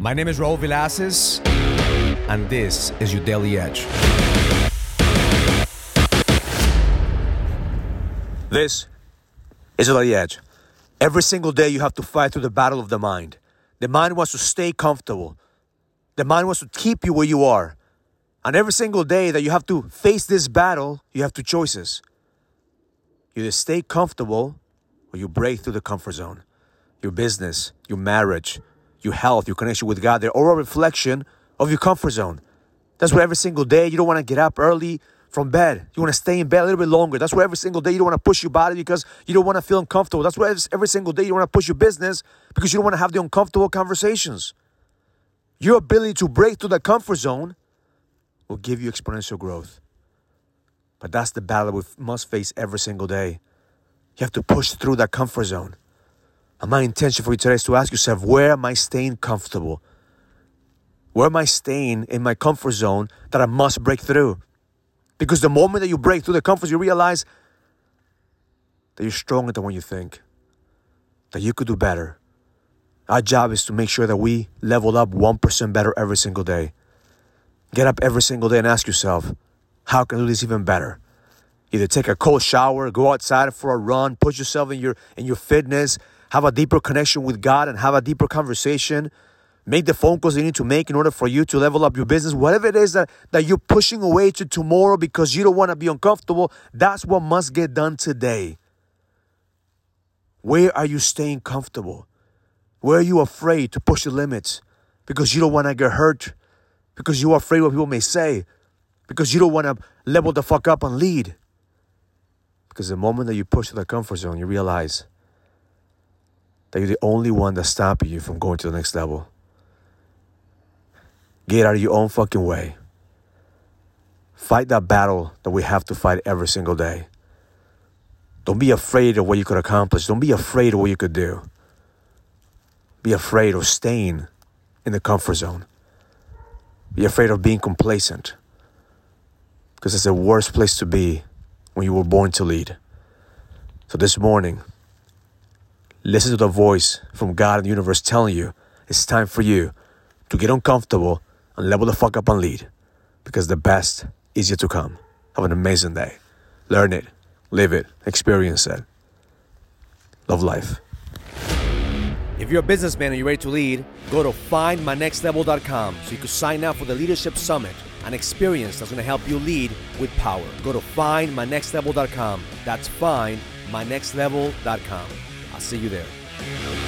My name is Raul Villacis, and this is your Daily Edge. This is your Edge. Every single day you have to fight through the battle of the mind. The mind wants to stay comfortable. The mind wants to keep you where you are. And every single day that you have to face this battle, you have two choices. You either stay comfortable or you break through the comfort zone. Your business, your marriage, your health, your connection with God, they're all a reflection of your comfort zone. That's where every single day you don't want to get up early from bed. You want to stay in bed a little bit longer. That's where every single day you don't want to push your body because you don't want to feel uncomfortable. That's where every single day you want to push your business because you don't want to have the uncomfortable conversations. Your ability to break through that comfort zone will give you exponential growth. But that's the battle we must face every single day. You have to push through that comfort zone. And my intention for you today is to ask yourself, where am I staying comfortable? Where am I staying in my comfort zone that I must break through? Because the moment that you break through the comfort, you realize that you're stronger than what you think, that you could do better. Our job is to make sure that we level up 1% better every single day. Get up every single day and ask yourself, how can I do this even better? Either take a cold shower, go outside for a run, push yourself in your in your fitness, have a deeper connection with God and have a deeper conversation. Make the phone calls you need to make in order for you to level up your business. Whatever it is that, that you're pushing away to tomorrow because you don't want to be uncomfortable, that's what must get done today. Where are you staying comfortable? Where are you afraid to push the limits because you don't want to get hurt? Because you're afraid what people may say? Because you don't want to level the fuck up and lead? Because the moment that you push to the comfort zone, you realize that you're the only one that's stopping you from going to the next level. Get out of your own fucking way. Fight that battle that we have to fight every single day. Don't be afraid of what you could accomplish. Don't be afraid of what you could do. Be afraid of staying in the comfort zone. Be afraid of being complacent. Because it's the worst place to be when you were born to lead. So this morning, listen to the voice from God and the universe telling you it's time for you to get uncomfortable and level the fuck up and lead. Because the best is yet to come. Have an amazing day. Learn it, live it, experience it. Love life. If you're a businessman and you're ready to lead, go to findmynextlevel.com so you can sign up for the Leadership Summit, an experience that's going to help you lead with power. Go to findmynextlevel.com. That's findmynextlevel.com. I'll see you there.